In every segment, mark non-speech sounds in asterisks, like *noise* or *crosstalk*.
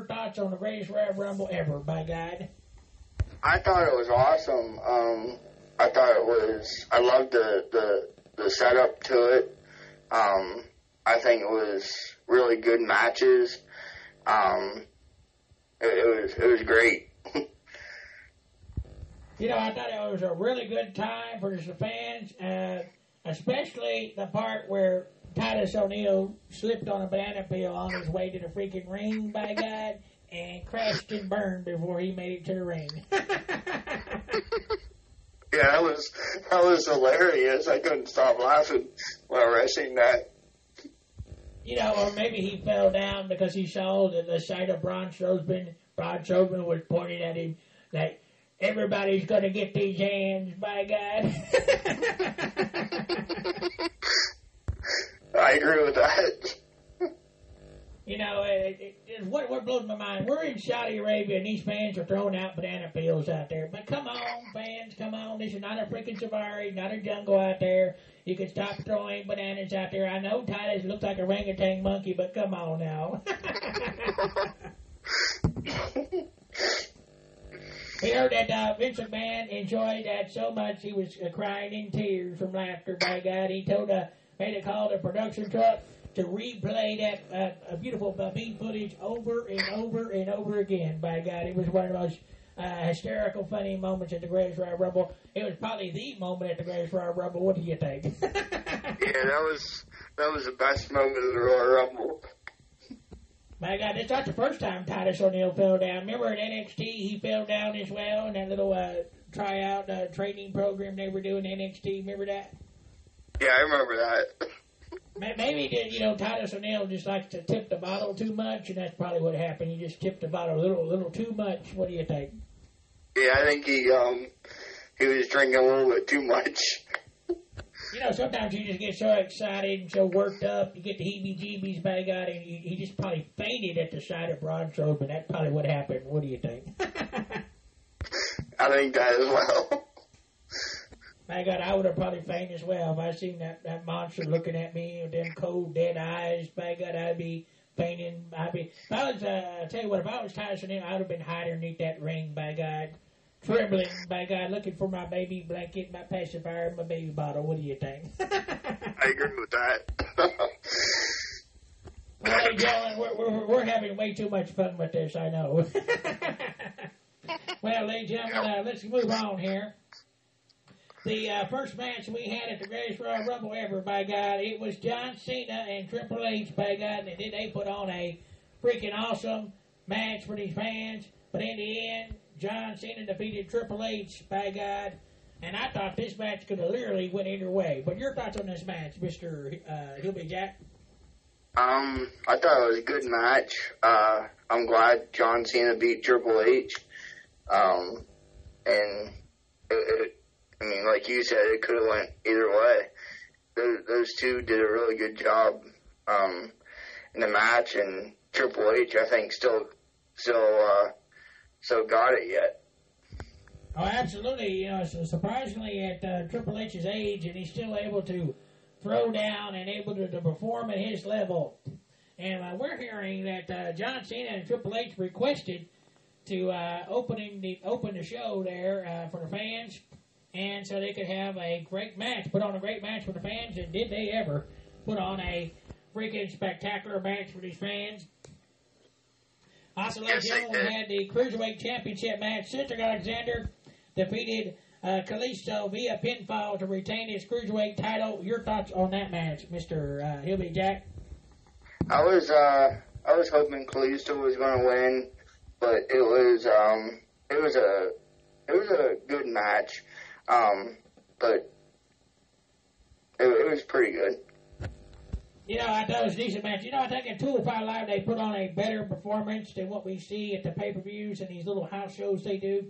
your thoughts on the greatest Royal Rumble ever, by God? I thought it was awesome. Um, I thought it was. I loved the the the setup to it. Um, I think it was really good matches. Um, it, it was it was great. You know, I thought it was a really good time for the fans, uh, especially the part where Titus O'Neil slipped on a banana peel on his way to the freaking ring, by God, and crashed and burned before he made it to the ring. *laughs* Yeah, that was that was hilarious. I couldn't stop laughing while I seen that. you know, or maybe he fell down because he saw that the sight of Braun Strowman. Braun Strowman was pointing at him like, everybody's going to get these hands, by God. *laughs* *laughs* I agree with that. You know, it, it, it, what, what blows my mind, we're in Saudi Arabia and these fans are throwing out banana peels out there. But come on, fans, come on. This is not a freaking safari, not a jungle out there. You can stop throwing bananas out there. I know Titus looks like a orangutan monkey, but come on now. *laughs* we heard that uh, Vince McMahon enjoyed that so much he was uh, crying in tears from laughter. By God, he told uh, made a call to production truck to replay that uh, beautiful uh, beat footage over and over and over again. By God, it was one of the most uh, hysterical, funny moments at the Greatest Royal Rumble. It was probably the moment at the Greatest Royal Rumble. What do you think? *laughs* Yeah, that was that was the best moment of the Royal Rumble. My God, it's not the first time Titus O'Neil fell down. Remember at NXT, he fell down as well in that little uh, tryout uh, training program they were doing NXT. Remember that? Yeah, I remember that. Maybe you know Titus O'Neil just likes to tip the bottle too much, and that's probably what happened. He just tipped the bottle a little, a little too much. What do you think? Yeah, I think he um he was drinking a little bit too much. You know, sometimes you just get so excited and so worked up, you get the heebie-jeebies by God, and he, he just probably fainted at the sight of Braun Strowman. That's probably what happened. What do you think? *laughs* I think that as well. My God, I would have probably fainted as well if I seen that, that monster looking at me with them cold, dead eyes. My God, I'd be fainting. I'd be. If I was, uh, I tell you what, if I was Tyson, I would have been hiding underneath that ring. By God, trembling. By God, looking for my baby blanket, my pacifier, my baby bottle. What do you think? *laughs* I agree with that. *laughs* Well, and gentlemen, we're, we're, we're having way too much fun with this, I know. *laughs* well, ladies and gentlemen, uh, let's move on here. The uh, first match we had at the Greatest Royal Rumble ever, by God, it was John Cena and Triple H, by God, and then they put on a freaking awesome match for these fans. But in the end, John Cena defeated Triple H, by God. And I thought this match could have literally went either way. But your thoughts on this match, Mr. Uh, Hillbilly Jack? Um, I thought it was a good match. Uh, I'm glad John Cena beat Triple H. Um, and it, it, I mean, like you said, it could have went either way. Those, those two did a really good job um, in the match, and Triple H, I think, still still uh, still got it yet. Oh, absolutely. You know, surprisingly, at uh, Triple H's age, and he's still able to throw down and able to, to perform at his level. And uh, we're hearing that uh, John Cena and Triple H requested to uh, opening the open the show there uh, for the fans, and so they could have a great match, put on a great match for the fans. And did they ever put on a freaking spectacular match for these fans? Also, Yes, gentlemen, we had the Cruiserweight Championship match. Cedric Alexander defeated uh, Kalisto via pinfall to retain his Cruiserweight title. Your thoughts on that match, Mr. Uh, Hillbilly Jack? I was uh I was hoping Kalisto was going to win, but it was um it was a it was a good match, um but it, it was pretty good. You know, I thought it was a decent match. You know, I think at 205 Live they put on a better performance than what we see at the pay-per-views and these little house shows they do.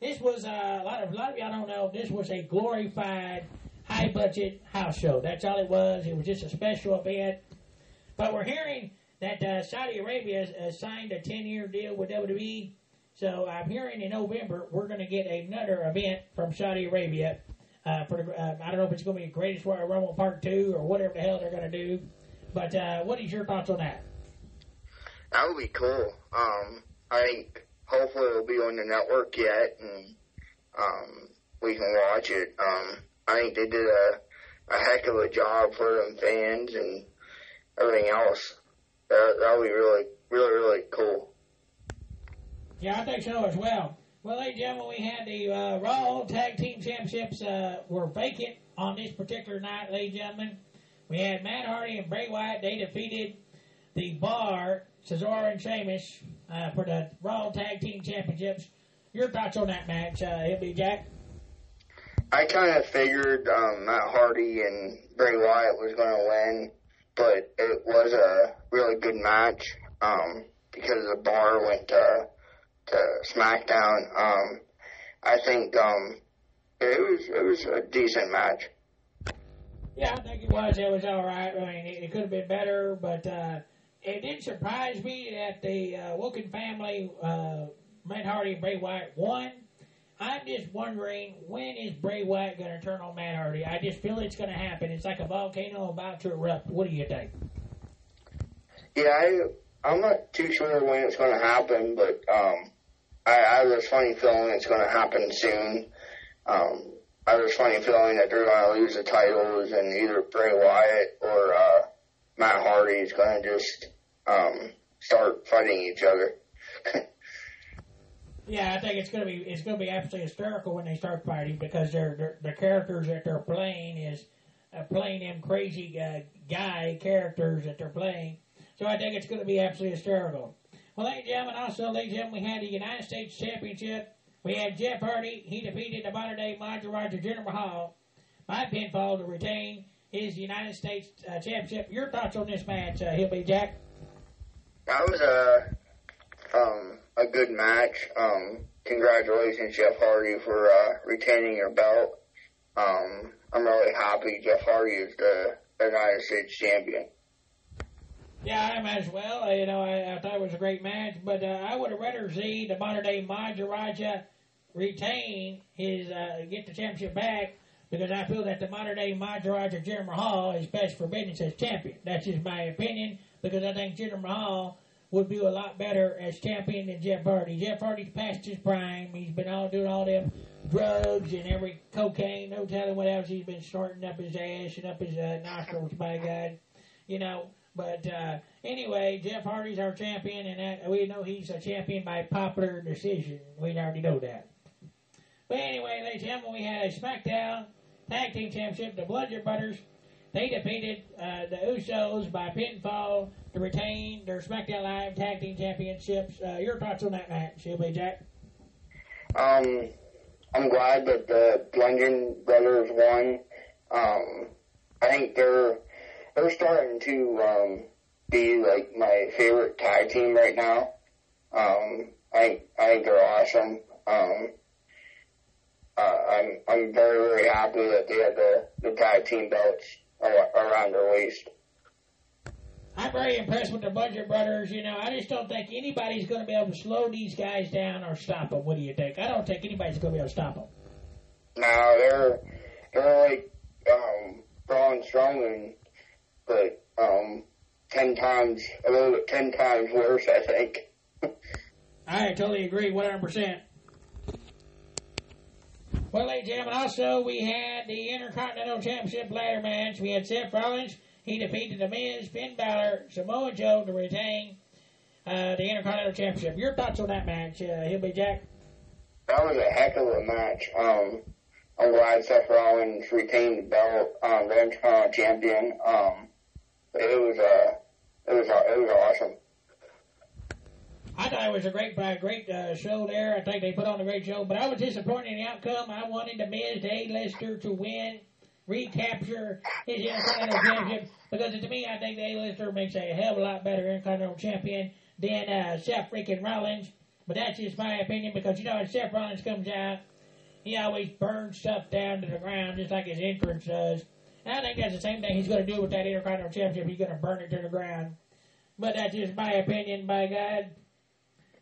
This was uh, a lot of a lot of y'all don't know. This was a glorified high-budget house show. That's all it was. It was just a special event. But we're hearing that uh, Saudi Arabia has, has signed a 10-year deal with WWE. So I'm hearing in November we're going to get another event from Saudi Arabia. Uh, for the, uh, I don't know if it's going to be Greatest Royal Rumble Part Two or whatever the hell they're going to do. But uh, what is your thoughts on that? That would be cool. Um, I think hopefully it'll be on the network yet, and um, we can watch it. Um, I think they did a a heck of a job for them fans and everything else. That that would be really really really cool. Yeah, I think so as well. Well, ladies and gentlemen, we had the uh, Raw Tag Team Championships uh, were vacant on this particular night, ladies and gentlemen. We had Matt Hardy and Bray Wyatt. They defeated the Bar, Cesaro and Sheamus uh, for the Raw Tag Team Championships. Your thoughts on that match, uh, Hillbilly Jack? I kind of figured um, Matt Hardy and Bray Wyatt was going to win, but it was a really good match um, because the bar went to, to SmackDown. Um, I think um, it was it was a decent match. Yeah, I think it was. It was all right. I mean, it, it could have been better, but uh, it didn't surprise me that the uh, Woken family, uh, Matt Hardy and Bray Wyatt, won. I'm just wondering when is Bray Wyatt going to turn on Matt Hardy? I just feel it's going to happen. It's like a volcano about to erupt. What do you think? Yeah, I I'm not too sure when it's going to happen, but um, I, I have this funny feeling it's going to happen soon. Um, I have this funny feeling that they're going to lose the titles, and either Bray Wyatt or uh, Matt Hardy is going to just um, start fighting each other. *laughs* Yeah, I think it's gonna be it's gonna be absolutely hysterical when they start fighting because they're, they're the characters that they're playing is uh, playing them crazy uh, guy characters that they're playing. So I think it's gonna be absolutely hysterical. Well, ladies and gentlemen, also ladies and gentlemen, we had the United States Championship. We had Jeff Hardy. He defeated the modern day Maharaja Jinder Mahal by pinfall to retain his United States uh, Championship. Your thoughts on this match, uh, Hillbilly Jack? That was a um, a good match. Um, congratulations, Jeff Hardy, for uh, retaining your belt. Um, I'm really happy Jeff Hardy is the United States champion. Yeah, I am as well. You know, I, I thought it was a great match, but uh, I would have rather see the modern day Maharaja retain his uh, get the championship back because I feel that the modern day Maharaja Jinder Mahal is best for business as champion. That's just my opinion because I think Jinder Mahal would do a lot better as champion than Jeff Hardy. Jeff Hardy's past his prime. He's been all doing all them drugs and every cocaine, no telling what else he's been snorting up his ass and up his uh, nostrils. By God, you know. But uh, anyway, Jeff Hardy's our champion, and that, we know he's a champion by popular decision. We already know that. But anyway, ladies and gentlemen, we had a SmackDown Tag Team Championship. The Bludgeon Brothers they defeated uh, the Usos by pinfall to retain their SmackDown Live Tag Team Championships. Uh, your thoughts on that match, Shelby Jack? Um, I'm glad that the Bludgeon Brothers won. Um, I think they're they're starting to um, be like my favorite tag team right now. Um, I I think they're awesome. Um, uh, I'm I'm very very happy that they have the the tag team belts around their waist. I'm very impressed with the Bludgeon Brothers. You know, I just don't think anybody's going to be able to slow these guys down or stop them. What do you think? I don't think anybody's going to be able to stop them. Now they're they're like um, Braun Strowman, but um, ten times a little bit ten times worse, I think. *laughs* I totally agree, 100%. Well, ladies and gentlemen, also we had the Intercontinental Championship ladder match. We had Seth Rollins. He defeated The Miz, Finn Balor, Samoa Joe to retain uh, the Intercontinental Championship. Your thoughts on that match, uh, Hillbilly Jack? That was a heck of a match. Um, I'm glad Seth Rollins retained the belt, um, the Intercontinental Champion. Um, it was uh, it was uh, it was awesome. I thought it was a great, great uh, show there. I think they put on a great show, but I was disappointed in the outcome. I wanted the Miz, the A-lister, to win, recapture his Intercontinental Championship, because to me, I think the A-lister makes a hell of a lot better Intercontinental Champion than uh, Seth freaking Rollins. But that's just my opinion, because you know, when Seth Rollins comes out, he always burns stuff down to the ground, just like his entrance does. I think that's the same thing he's going to do with that Intercontinental Championship. He's going to burn it to the ground. But that's just my opinion, by God.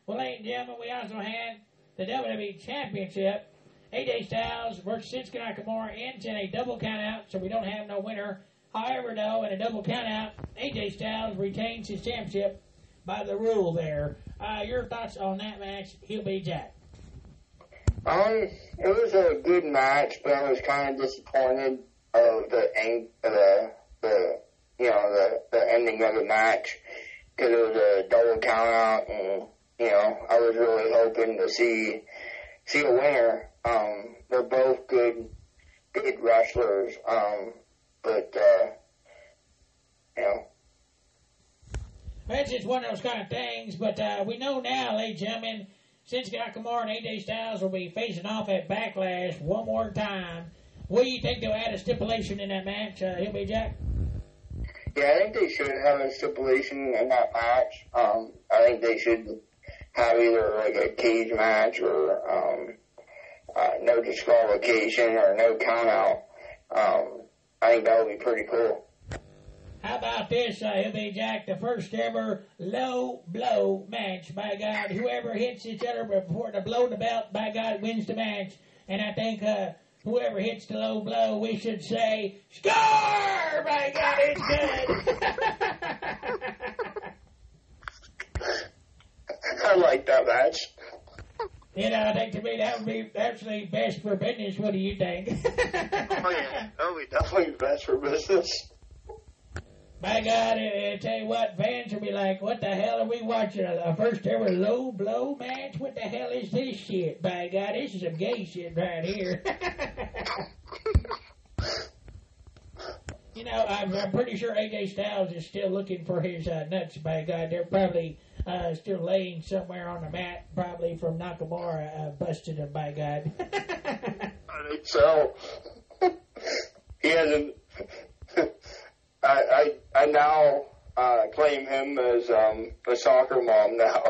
Well, ladies and gentlemen, we also had the WWE Championship. AJ Styles versus Shinsuke Nakamura ends in a double countout, so we don't have no winner. However, though, in a double countout, AJ Styles retains his championship by the rule there. Uh, your thoughts on that match, He'll be Jack? Um, it was a good match, but I was kind of disappointed of the end, the the you know the the ending of the match because it was a double count out, and you know I was really hoping to see see a winner. Um, they're both good good wrestlers, um, but uh, you know That's just one of those kind of things, but uh, we know now, ladies and gentlemen, Shinsuke Nakamura and AJ Styles will be facing off at Backlash one more time. What do you think they'll add a stipulation in that match, uh, Hillbilly Jack? Yeah, I think they should have a stipulation in that match. Um, I think they should have either like a cage match or um, uh, no disqualification or no count out. Um, I think that would be pretty cool. How about this, uh, Hillbilly Jack? The first ever low blow match. By God, whoever hits each other before to blow the belt, by God, wins the match. And I think uh, whoever hits the low blow, we should say, score! By God, it's good. *laughs* I like that match. you know, I think to me that would be actually best for business. What do you think? Oh yeah, that would be definitely best for business. By God, I, I tell you what, fans will be like, what the hell are we watching? A, a first ever low blow match? What the hell is this shit? By God, this is some gay shit right here. *laughs* you know, I'm, I'm pretty sure AJ Styles is still looking for his uh, nuts. By God, they're probably uh, still laying somewhere on the mat, probably from Nakamura uh, busted him. By God. *laughs* I think so. he hasn't. I I I now uh, claim him as um, a soccer mom now.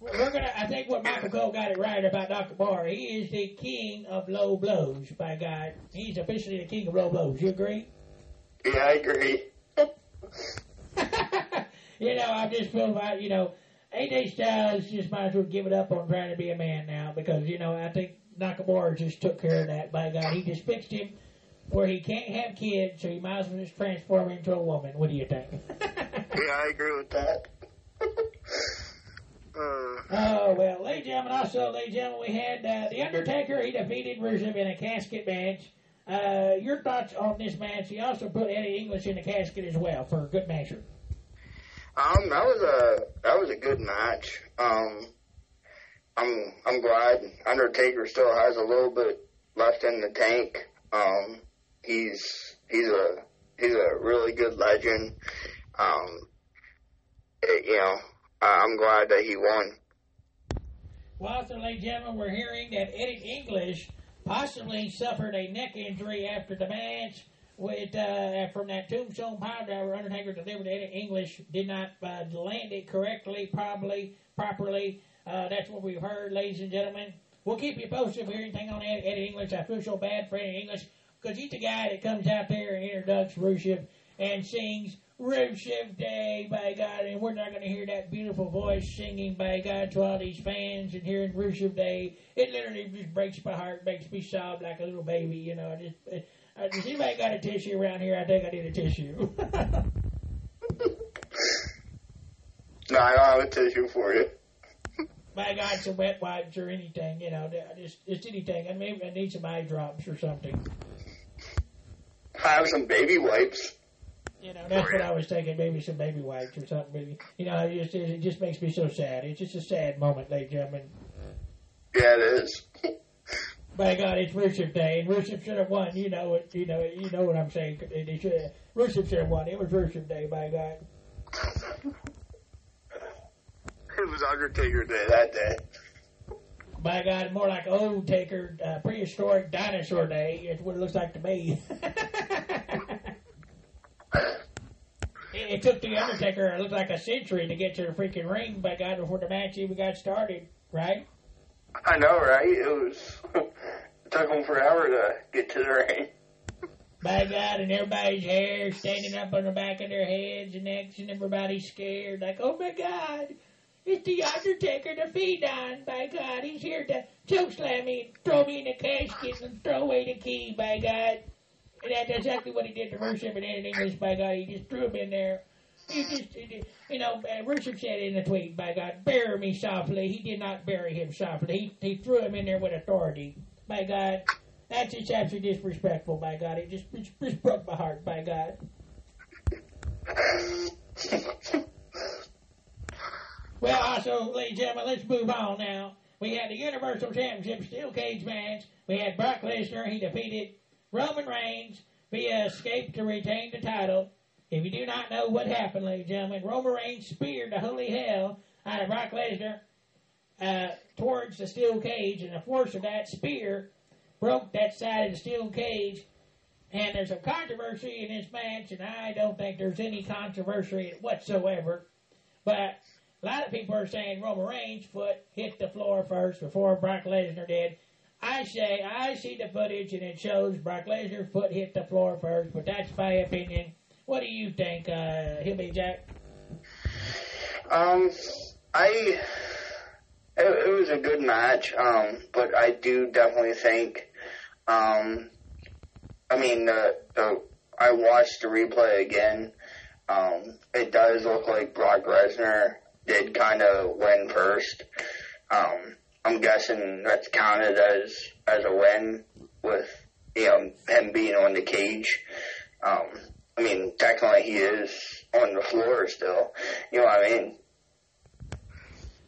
We're gonna. I think what Michael Cole got it right about Nakamura. He is the king of low blows. By God, he's officially the king of low blows. You agree? Yeah, I agree. *laughs* you know, I just feel about you know, AJ Styles just might as well give it up on trying to be a man now because you know I think Nakamura just took care of that. By God, he just fixed him where he can't have kids, so he might as well just transform into a woman. What do you think? Yeah, I agree with that. uh, *laughs* Oh, well, ladies and gentlemen, also, ladies and gentlemen, we had uh, The Undertaker. He defeated Rusev in a casket match. Uh, your thoughts on this match? He also put Eddie English in the casket as well for a good measure. um, that was a that was a good match. Um, I'm I'm glad Undertaker still has a little bit left in the tank. Um, he's he's a he's a really good legend. Um, it- you know, I'm glad that he won. Well, ladies and gentlemen, we're hearing that Eddie English possibly suffered a neck injury after the match with uh, from that tombstone pile driver Undertaker delivered Eddie English did not uh, land it correctly, probably properly. Uh, that's what we've heard, ladies and gentlemen. We'll keep you posted if we hear anything on Eddie, English. So bad for English because he's the guy that comes out there and introduces Rusev and sings Rusev Day, by God, and we're not going to hear that beautiful voice singing, by God, to all these fans and hearing Rusev Day. It literally just breaks my heart, makes me sob like a little baby, you know. Just, uh, does anybody got a tissue around here? I think I need a tissue. No, *laughs* I don't have a tissue for you. by God, some wet wipes or anything, you know, just, just anything. I mean, I need some eye drops or something. Have some baby wipes. You know, that's what I was thinking. Maybe some baby wipes or something. Maybe, you know, it just, it just makes me so sad. It's just a sad moment, ladies and gentlemen. Yeah, it is. *laughs* By God, it's Rusev Day, and Rusev should have won. You know it. You know. it, You know what I'm saying. They should. Rusev should have won. It was Rusev Day. By God. *laughs* It was Undertaker Day that day. By God, more like old taker, uh, prehistoric dinosaur day. It's what it looks like to me. *laughs* it, it took the Undertaker, it looked like a century to get to the freaking ring. By God, before the match even got started, right? I know, right? It was. *laughs* It took them forever to get to the ring. By God, and everybody's hair standing up on the back of their heads and necks, and everybody's scared, like, oh my God, it's the Undertaker to feed on. By God, he's here to choke slam me, and throw me in the casket, and throw away the key. By God, and that's exactly what he did to Rusev in English. By God, he just threw him in there. He just, you know, Rusev said in the tweet, by God, bury me softly. He did not bury him softly. He, he threw him in there with authority. By God, that's just absolutely disrespectful. By God, it just, it just broke my heart. By God. Well, also, ladies and gentlemen, let's move on now. We had the Universal Championship Steel Cage match. We had Brock Lesnar. He defeated Roman Reigns via escape to retain the title. If you do not know what happened, ladies and gentlemen, Roman Reigns speared the holy hell out of Brock Lesnar uh, towards the steel cage, and the force of that spear broke that side of the steel cage. And there's a controversy in this match, and I don't think there's any controversy whatsoever. But a lot of people are saying Roman Reigns' foot hit the floor first before Brock Lesnar did. I say I see the footage and it shows Brock Lesnar's foot hit the floor first, but that's my opinion. What do you think, uh, Hillbilly Jack? Um, I. It, it was a good match, um, but I do definitely think, um, I mean, the, the I watched the replay again. Um, it does look like Brock Lesnar did kind of win first. Um, I'm guessing that's counted as as a win with you know him being on the cage. Um, I mean, technically he is on the floor still. You know what I mean?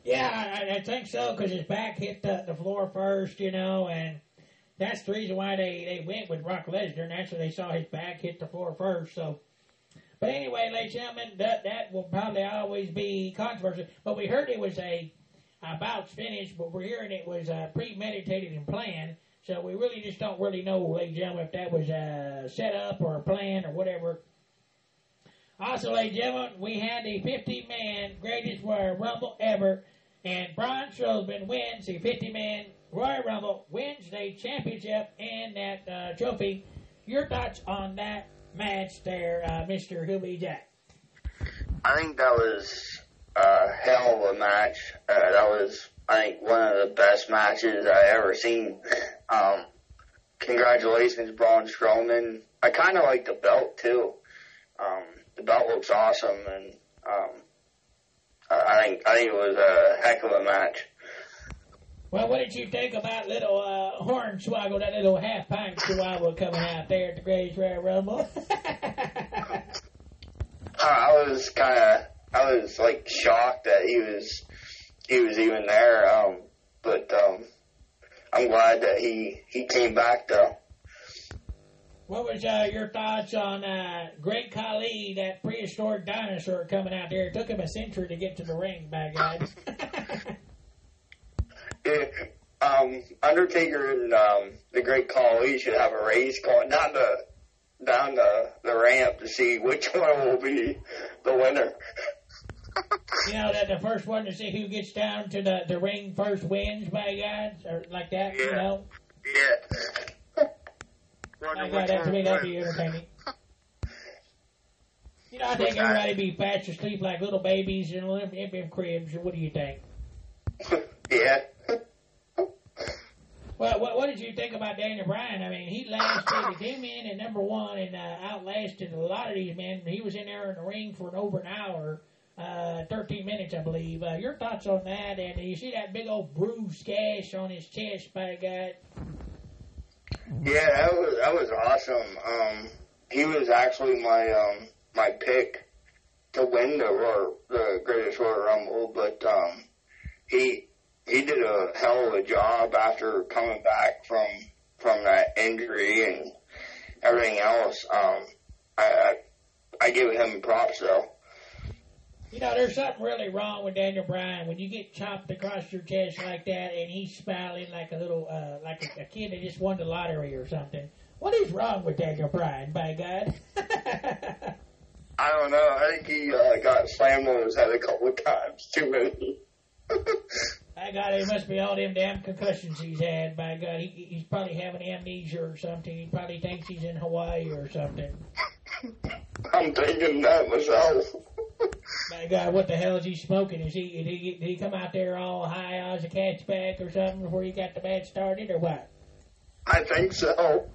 Yeah, I, I think so because his back hit the, the floor first, you know, and that's the reason why they, they went with Brock Lesnar. Naturally, they saw his back hit the floor first. So, but anyway, ladies and gentlemen, that that will probably always be controversial. But we heard it was a, a bout finish, but we're hearing it was uh, premeditated and planned. So we really just don't really know, ladies and gentlemen, if that was a set up or a plan or whatever. Also, ladies and gentlemen, we had the 50-man greatest Royal Rumble ever, and Braun Strowman wins the 50-man Royal Rumble, the championship and that uh, trophy. Your thoughts on that match there, uh, Mr. Hillbilly Jack? I think that was a hell of a match. Uh, that was, I think, one of the best matches I ever seen. *laughs* Um, congratulations, Braun Strowman. I kind of like the belt too. Um, the belt looks awesome, and um, I think I think it was a heck of a match. Well, what did you think about little uh, Hornswoggle, that little half pint chihuahua coming out there at the Great Royal Rumble? *laughs* Uh, I was kind of, I was like shocked that he was, he was even there. Um, but um, I'm glad that he he came back though. what was uh, your thoughts on uh, Great Khali, that prehistoric dinosaur coming out there? It took him a century to get to the ring, by God. *laughs* It, um, Undertaker and um, the Great Khali should have a race going down the down the, the ramp to see which *laughs* one will be the winner. you know, that the first one to see who gets down to the, the ring first wins, by God, or like that, you know? Yeah. My God, that to me, that'd be entertaining. You know, I think everybody'd be fast asleep like little babies in them cribs. What do you think? *laughs* yeah. Well, what, what did you think about Daniel Bryan? I mean, he lasted, he came in at number one and uh, outlasted a lot of these men. He was in there in the ring for an over an hour, uh, 13 minutes, I believe. Uh, your thoughts on that? And you see that big old bruise gash on his chest by God? Yeah, that was that was awesome. Um, he was actually my um, my pick to win the Royal, the Greatest Royal Rumble, but um, he he did a hell of a job after coming back from from that injury and everything else. Um, I, I I give him props though. You know, there's something really wrong with Daniel Bryan when you get chopped across your chest like that, and he's smiling like a little, uh, like a, a kid that just won the lottery or something. What is wrong with Daniel Bryan? By God. *laughs* I don't know. I think he uh, got slammed on his head a couple of times. Too many. *laughs* By God, it must be all them damn concussions he's had. By God, he, he's probably having amnesia or something. He probably thinks he's in Hawaii or something. I'm thinking that myself. My God, what the hell is he smoking? Is he did he, did he come out there all high as a cat's back or something before he got the match started or what? I think so.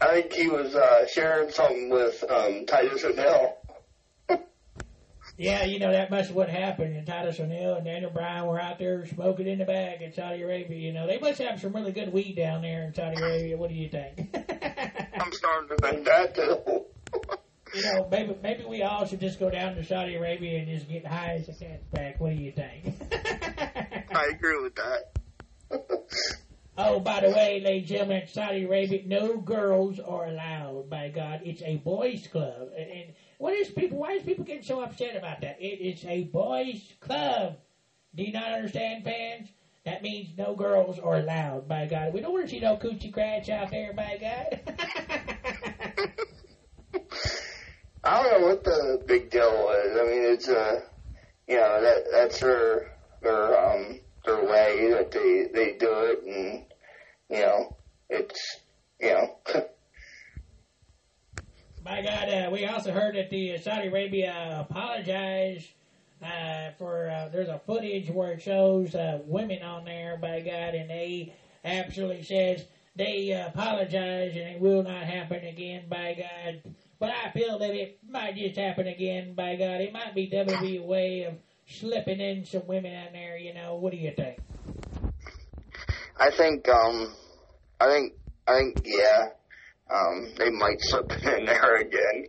I think he was uh, sharing something with um, Titus O'Neil. Yeah, you know that must have what happened. And Titus O'Neil and Daniel Bryan were out there smoking in the bag in Saudi Arabia. You know they must have some really good weed down there in Saudi Arabia. What do you think? *laughs* I'm *laughs* starting to think that too. you know, maybe maybe we all should just go down to Saudi Arabia and just get high as a cat's back. What do you think? *laughs* I agree with that. Oh, by the way, ladies and gentlemen, Saudi Arabia, no girls are allowed. By God, it's a boys' club. And, and what is people? Why is people getting so upset about that? It is a boys' club. Do you not understand, fans? That means no girls are allowed. By God, we don't want to see no coochie crats out there. By God. *laughs* I don't know what the big deal was. I mean, it's uh, you know, that that's their their um their way that they they do it, and you know, it's you know. *laughs* By God, uh, we also heard that the Saudi Arabia apologized uh, for. Uh, there's a footage where it shows uh, women on there. By God, and they absolutely says they apologize and it will not happen again. By God, but I feel that it might just happen again. By God, it might be WWE way of slipping in some women out there. You know, what do you think? I think um, I think I think yeah, um, they might slip *laughs* in there again.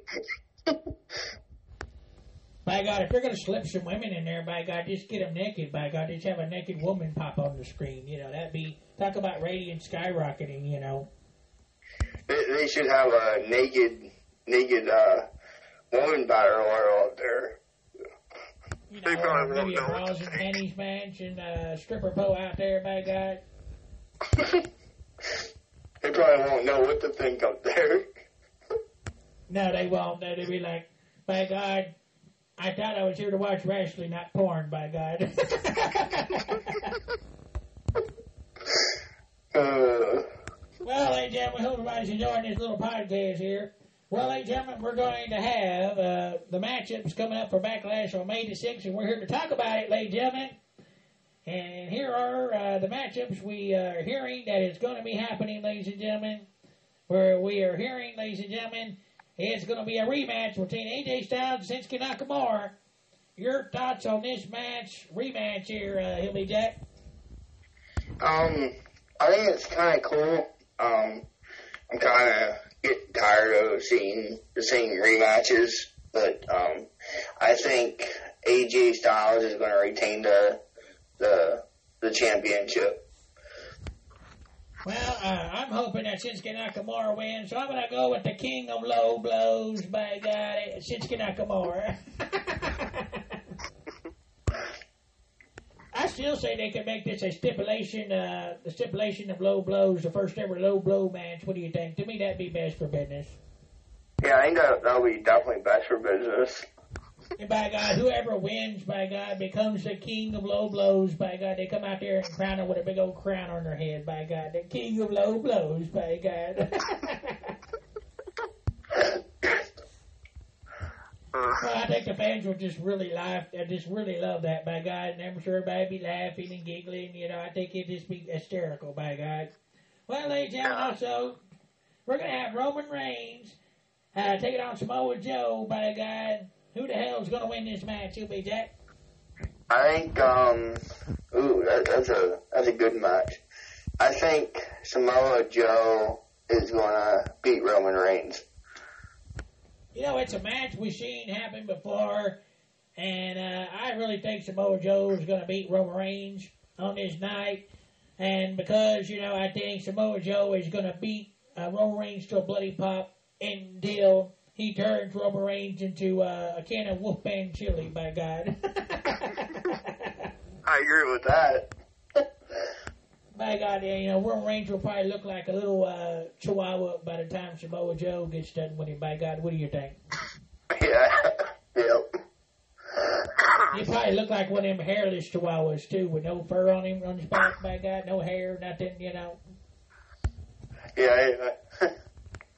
By God, if you're going to slip some women in there, by God, just get them naked. By God, just have a naked woman pop on the screen. You know, that'd be talk about radiant skyrocketing. You know. they, they should have a naked naked uh, woman battle royal up there. You They know, probably maybe a won't know. bras and panties match and uh, stripper pole out there. By God. *laughs* they probably won't know what to think up there. *laughs* No, they won't. They'll be like, by God, I thought I was here to watch wrestling, not porn, by God. *laughs* Uh, well, ladies and gentlemen, hope everybody's enjoying this little podcast here. Well, ladies and gentlemen, we're going to have uh, the matchups coming up for Backlash on May the 6th, and we're here to talk about it, ladies and gentlemen. And here are uh, the matchups we are hearing that is going to be happening, ladies and gentlemen. Where we are hearing, ladies and gentlemen, it's going to be a rematch between AJ Styles and Shinsuke Nakamura. Your thoughts on this match, rematch here, uh, Hilly Jack? um, I think it's kind of cool. Um, I'm kind of getting tired of seeing the same rematches, but um, I think AJ Styles is going to retain the the the championship. Well, uh, I'm hoping that Shinsuke Nakamura wins, so I'm going to go with the king of low blows, by God, Shinsuke Nakamura. *laughs* I still say they could make this a stipulation, uh, the stipulation of low blows, the first ever low blow match. What do you think? To me, that'd be best for business. Yeah, I think that that'll be definitely best for business. And by God, whoever wins, by God, becomes the king of low blows. By God, they come out there and crown her with a big old crown on her head. By God, the king of low blows. By God. *laughs* Well, I think the fans will just really laugh. I just really love that, by God. And I'm sure everybody be laughing and giggling. You know, I think it'd just be hysterical, by God. Well, ladies and gentlemen, also, we're going to have Roman Reigns uh, take it on Samoa Joe, by God. Who the hell's going to win this match? Who'll be Jack? I think um, ooh, that, that's a that's a good match. I think Samoa Joe is going to beat Roman Reigns. you know, it's a match we've seen happen before, and uh, I really think Samoa Joe is going to beat Roman Reigns on this night. And because, you know, I think Samoa Joe is going to beat uh, Roman Reigns to a bloody pop until he turns Roman Reigns into uh, a can of Wolfman chili, by God. *laughs* I agree with that. by God, yeah, you know, Roman Reigns will probably look like a little uh, chihuahua by the time Samoa Joe gets done with him, by God. What do you think? *laughs* Yeah. Yep. He probably look like one of them hairless chihuahuas too, with no fur on him on his back. By God, no hair, nothing. You know, Yeah, yeah.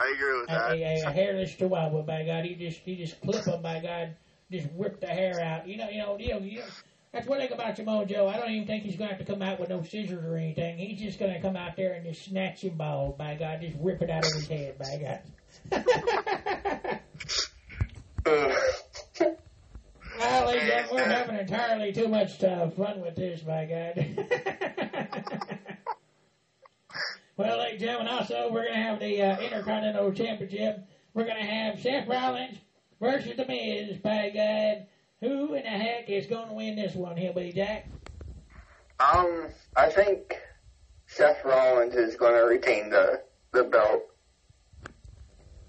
I agree with a, that. a, a hairless chihuahua. By God, he just he just clip him. By God, just rip the hair out. You know, you know, you know. You know that's one thing about Samoa Joe. I don't even think he's going to have to come out with no scissors or anything. He's just going to come out there and just snatch him bald. By God, just rip it out of his head. By God. Uh, *laughs* Well, ladies and gentlemen, *laughs* we're having entirely too much uh, fun with this, by God. *laughs* well, ladies and gentlemen, also, we're going to have the uh, Intercontinental Championship. We're going to have Seth Rollins versus The Miz, by God. Who in the heck is going to win this one, Hillbilly Jack? um, I think Seth Rollins is going to retain the the belt.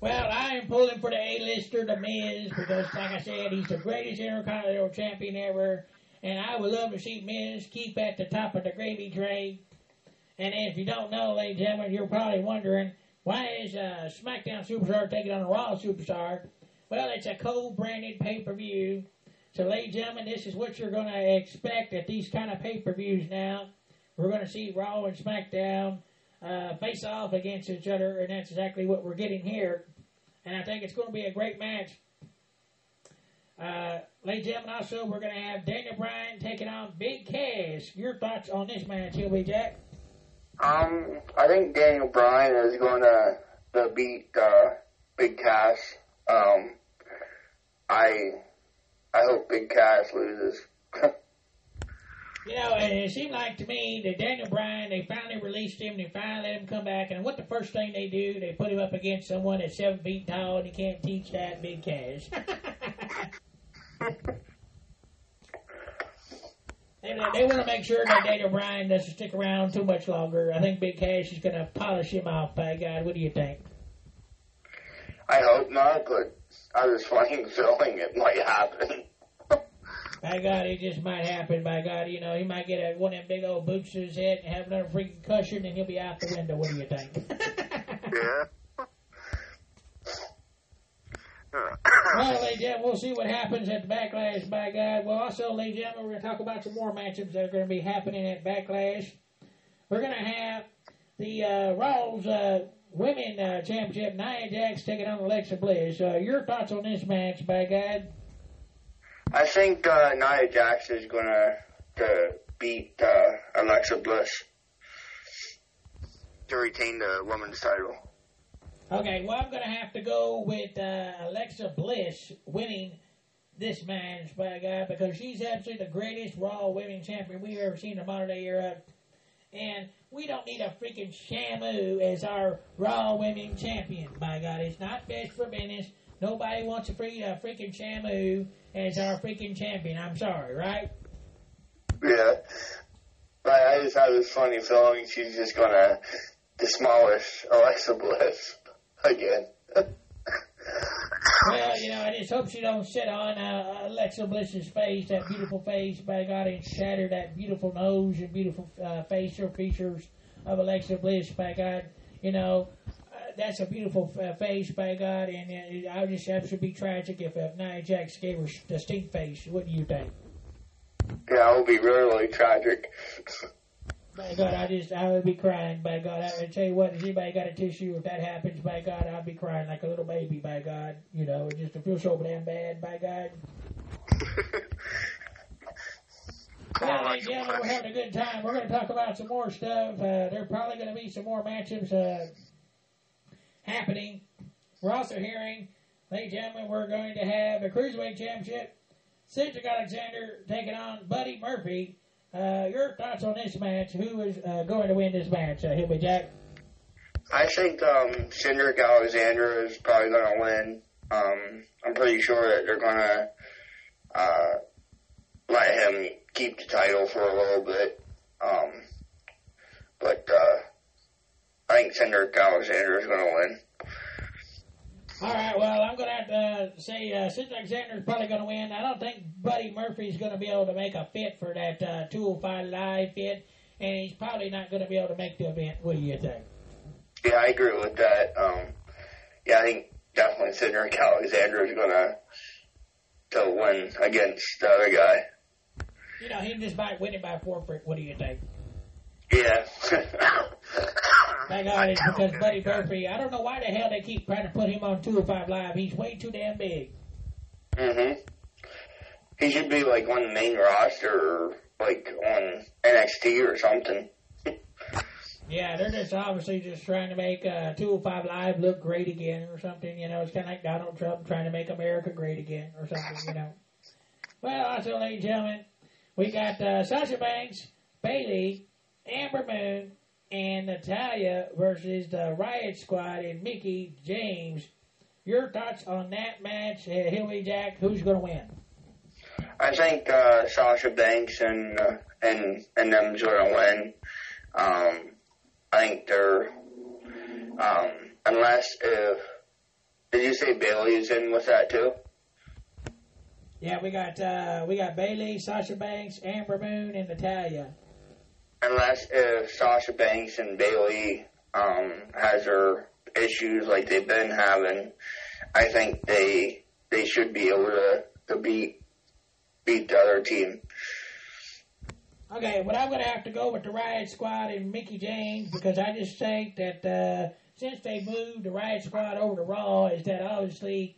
Well, I am pulling for the A-lister, The Miz, because, like I said, he's the greatest Intercontinental Champion ever, and I would love to see Miz keep at the top of the gravy train. And if you don't know, ladies and gentlemen, you're probably wondering, why is uh, SmackDown Superstar taking on a Raw Superstar? Well, it's a co-branded pay-per-view. So, ladies and gentlemen, this is what you're going to expect at these kind of pay-per-views now. We're going to see Raw and SmackDown uh, face off against each other, and that's exactly what we're getting here. And I think it's going to be a great match. Uh, ladies and gentlemen, also, we're going to have Daniel Bryan taking on Big Cass. Your thoughts on this match, Hillbilly Jack? Um, I think Daniel Bryan is going to to beat uh, Big Cass. Um, I I hope Big Cass loses. *laughs* You know, and it seemed like to me that Daniel Bryan, they finally released him, they finally let him come back, and what the first thing they do, they put him up against someone that's seven feet tall and he can't teach that Big Cass. *laughs* *laughs* they, they want to make sure that Daniel Bryan doesn't stick around too much longer. I think Big Cass is going to polish him off, by God. What do you think? I hope not, but I was fucking feeling it might happen. *laughs* By God, it just might happen. By God, you know, he might get a, one of them big old boots to his head and have another freaking concussion, and he'll be out the window. What do you think? *laughs* yeah. Well, ladies and gentlemen, we'll see what happens at Backlash, by God. Well, also, ladies and gentlemen, we're going to talk about some more matchups that are going to be happening at Backlash. We're going to have the uh, Raw's uh, Women uh, Championship, Nia Jax taking on Alexa Bliss. Uh, your thoughts on this match, by God? I think uh, Nia Jax is going to to beat uh, Alexa Bliss to retain the women's title. Okay, well, I'm going to have to go with uh, Alexa Bliss winning this match, by God, because she's absolutely the greatest Raw Women Champion we've ever seen in the modern day era. And we don't need a freaking Shamu as our Raw Women Champion, by God. It's not best for business. Nobody wants a, free, a freaking Shamu as our freaking champion. I'm sorry, right? Yeah. But I just have this funny feeling she's just going to demolish Alexa Bliss again. Well, you know, I just hope she don't sit on uh, Alexa Bliss's face, that beautiful face, by God, and shatter that beautiful nose and beautiful uh, facial features of Alexa Bliss, by God. You know, uh, that's a beautiful uh, face, by God, and uh, I would just have to be tragic if uh, Nia Jax gave her the stink face. What do you think? Yeah, it will be really, really tragic. By God, I just, I would be crying. By God, I would tell you what, if anybody got a tissue, if that happens, by God, I'd be crying like a little baby. By God, you know, it just to feel so damn bad. By God. Well, ladies and gentlemen, we're having a good time. We're going to talk about some more stuff. Uh, there are probably going to be some more matchups uh, happening. We're also hearing, ladies and gentlemen, we're going to have a Cruiserweight Championship. Cedric Alexander taking on Buddy Murphy. Uh, your thoughts on this match? Who is uh, going to win this match? Uh, Hillbilly Jack? I think um, Cedric Alexander is probably going to win. Um, I'm pretty sure that they're gonna uh, let him keep the title for a little bit. Um, but uh, I think Cedric Alexander is gonna win. All right, well, I'm going to have to say uh, Sid Alexander's probably going to win. I don't think Buddy Murphy's going to be able to make a fit for that uh, 205 live fit, and he's probably not going to be able to make the event. What do you think? Yeah, I agree with that. Um, yeah, I think definitely Cedric Alexander is gonna to win against the other guy. You know, he just might win it by forfeit. What do you think? Yeah. *laughs* Thank God it's because Buddy Murphy, I don't know why the hell they keep trying to put him on 205 Live. He's way too damn big. mhm. He should be like on the main roster, or like on NXT or something. *laughs* Yeah, they're just obviously just trying to make uh, 205 Live look great again or something. You know, it's kind of like Donald Trump trying to make America great again or something, you know. Well, also, ladies and gentlemen, we got uh, Sasha Banks, Bayley, Ember Moon, and Natalya versus the Riot Squad and Mickie James. Your thoughts on that match, uh, Hillary Jack? Who's going to win? I think uh, Sasha Banks and uh, and and them's gonna win. Um, I think they're um, unless if did you say Bayley's in with that too? Yeah, we got uh, we got Bayley, Sasha Banks, Ember Moon, and Natalya. Unless if Sasha Banks and Bayley um, has her issues like they've been having, I think they they should be able to, to beat beat the other team. Okay, but I'm to have to go with the Riot Squad and Mickie James because I just think that uh, since they moved the Riot Squad over to Raw, is that obviously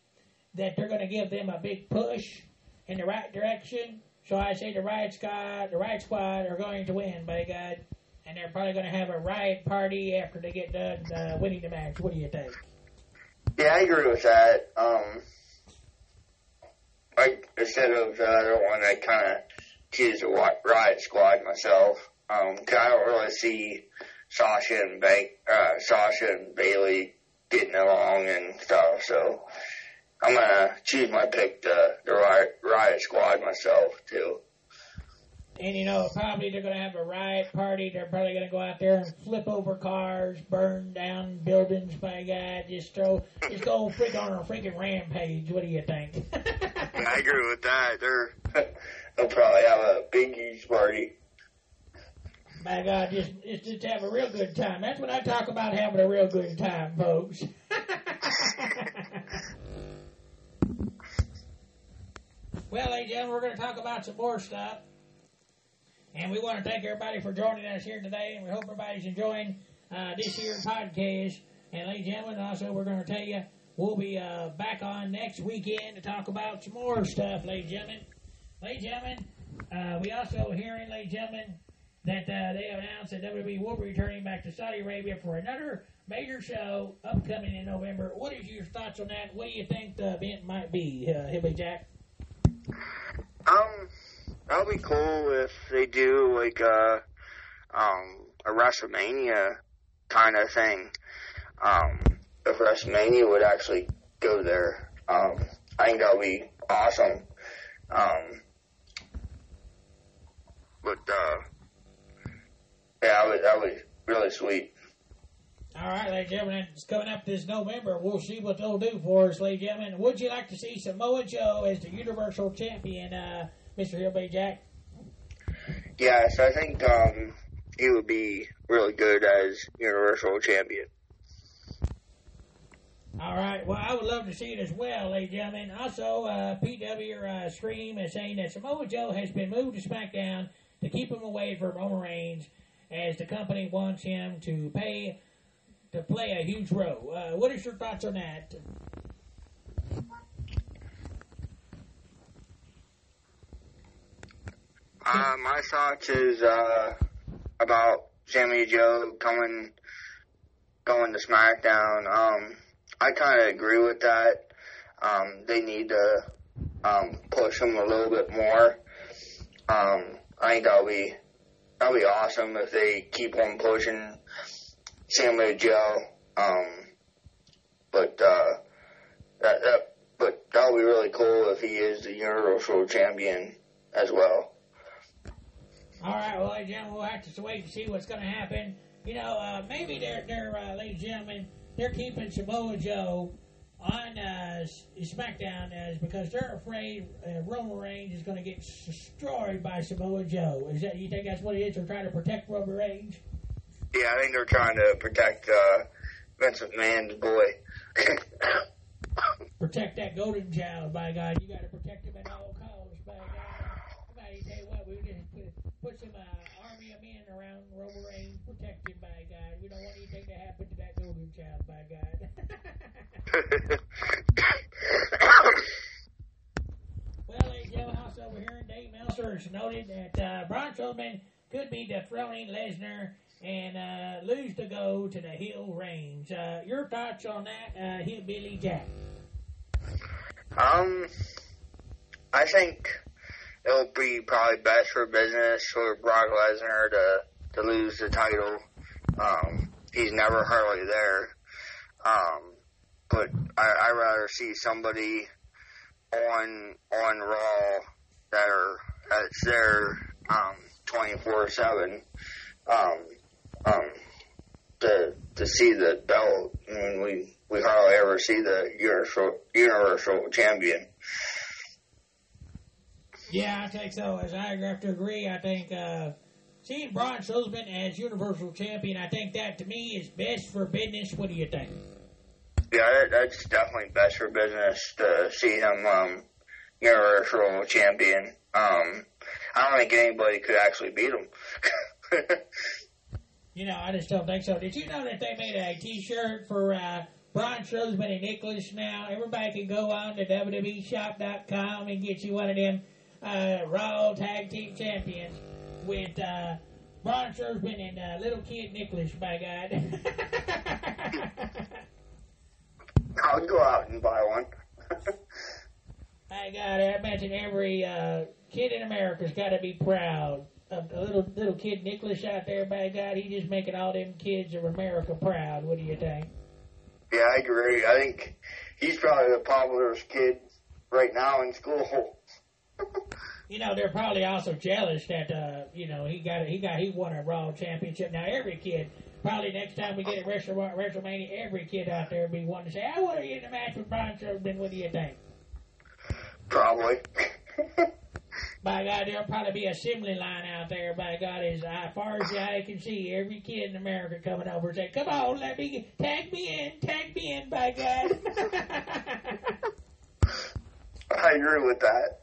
that they're to give them a big push in the right direction. So I say the Riot Squad, the Riot Squad are going to win, by God, and they're probably going to have a riot party after they get done uh, winning the match. What do you think? Yeah, I agree with that. Um, like instead of the other one, I kind of choose the Riot Squad myself. Um, 'cause I don't really see Sasha and Bank, uh, Sasha and Bayley getting along and stuff. So I'm gonna choose my pick, the the Riot, Riot Squad myself too. And you know, probably they're going to have a riot party. They're probably going to go out there and flip over cars, burn down buildings. By God, just throw, just go freak on a freaking rampage. What do you think? *laughs* I agree with that. They're *laughs* they'll probably have a big huge party. By God, just, just just have a real good time. That's what I talk about having a real good time, folks. *laughs* well, ladies and gentlemen, we're going to talk about some more stuff. And we want to thank everybody for joining us here today, and we hope everybody's enjoying uh, this year's podcast. And ladies and gentlemen, also we're going to tell you we'll be uh, back on next weekend to talk about some more stuff, ladies and gentlemen. Ladies and gentlemen, uh, we also hearing, ladies and gentlemen, that uh, they have announced that WWE will be returning back to Saudi Arabia for another major show upcoming in November. What is your thoughts on that? What do you think the event might be, uh, Hillbilly Jack? Um, that'll be cool if they do like a um a WrestleMania kind of thing. Um, if WrestleMania would actually go there, um, I think that'll be awesome. Um, but uh, yeah, that was that was really sweet. All right, ladies and gentlemen, it's coming up this November. We'll see what they'll do for us, ladies and gentlemen. Would you like to see Samoa Joe as the Universal Champion, uh, Mr. Hillbilly Jack? Yes, I think um he would be really good as Universal Champion. All right. Well, I would love to see it as well, ladies and gentlemen. Also, uh, PW uh, Scream is saying that Samoa Joe has been moved to SmackDown to keep him away from Roman Reigns, as the company wants him to pay to play a huge role. Uh, what is your thoughts on that? Uh, my thoughts is uh, about Sammy Joe coming going to SmackDown. Um, I kind of agree with that. Um, they need to um, push him a little bit more. Um, I think that'll be that'll be awesome if they keep on pushing Sammy Joe. Um, but uh, that that but that would be really cool if he is the Universal Champion as well. All right, well, ladies and gentlemen, we'll have to wait and see what's going to happen. You know, uh, maybe they're, they're uh, ladies and gentlemen, they're keeping Samoa Joe on uh, SmackDown as because they're afraid uh, Roman Reigns is going to get destroyed by Samoa Joe. Is that you think that's what it is? They're trying to protect Roman Reigns. Yeah, I think they're trying to protect uh, Vince McMahon's boy. *coughs* protect that golden child, by God. You got to protect him at all costs, by God. I tell you what, we just put, put some uh, army of men around Roman Reigns, protect him, by God. We don't want anything to happen to that golden child, by God. *coughs* well, ladies and gentlemen, also over here, Dave Meltzer has noted that uh, Braun Strowman could be dethroning Lesnar and uh, lose to go to the Hill Range. Uh, your thoughts on that, uh, Hillbilly Jack? Um, I think it'll be probably best for business for Brock Lesnar to to lose the title. Um, he's never hardly there. Um, but I I rather see somebody on on Raw that are that's there um twenty four seven. Um um to to see the belt. I mean we we hardly ever see the universal universal champion. Yeah, I think so. As I have to agree, I think uh, seeing Braun Strowman as Universal Champion, I think that to me is best for business. What do you think? Yeah, that, that's definitely best for business to see him um, Universal Champion. Um, I don't think anybody could actually beat him. *laughs* you know, I just don't think so. Did you know that they made a T-shirt for uh, Braun Strowman and Nicholas now? Everybody can go on to WWEshop.com and get you one of them uh, Raw Tag Team Champions with uh, Braun Strowman and uh, little kid Nicholas, by God. *laughs* I'll go out and buy one. *laughs* by God, I imagine every uh, kid in America's got to be proud the little little kid Nicholas out there. By God, he just making all them kids of America proud. What do you think? Yeah, I agree. I think he's probably the popularest kid right now in school. *laughs* you know, they're probably also jealous that uh, you know he got he got he won a Raw championship. Now every kid, probably next time we get a WrestleMania, every kid out there will be wanting to say, "I want to get in a match with Braun Strowman." What do you think? Probably. *laughs* by God, there'll probably be a assembly line out there. By God, as far as the eye can see, every kid in America coming over and saying, "Come on, let me get, tag me in, tag me in." By God. *laughs* I agree with that.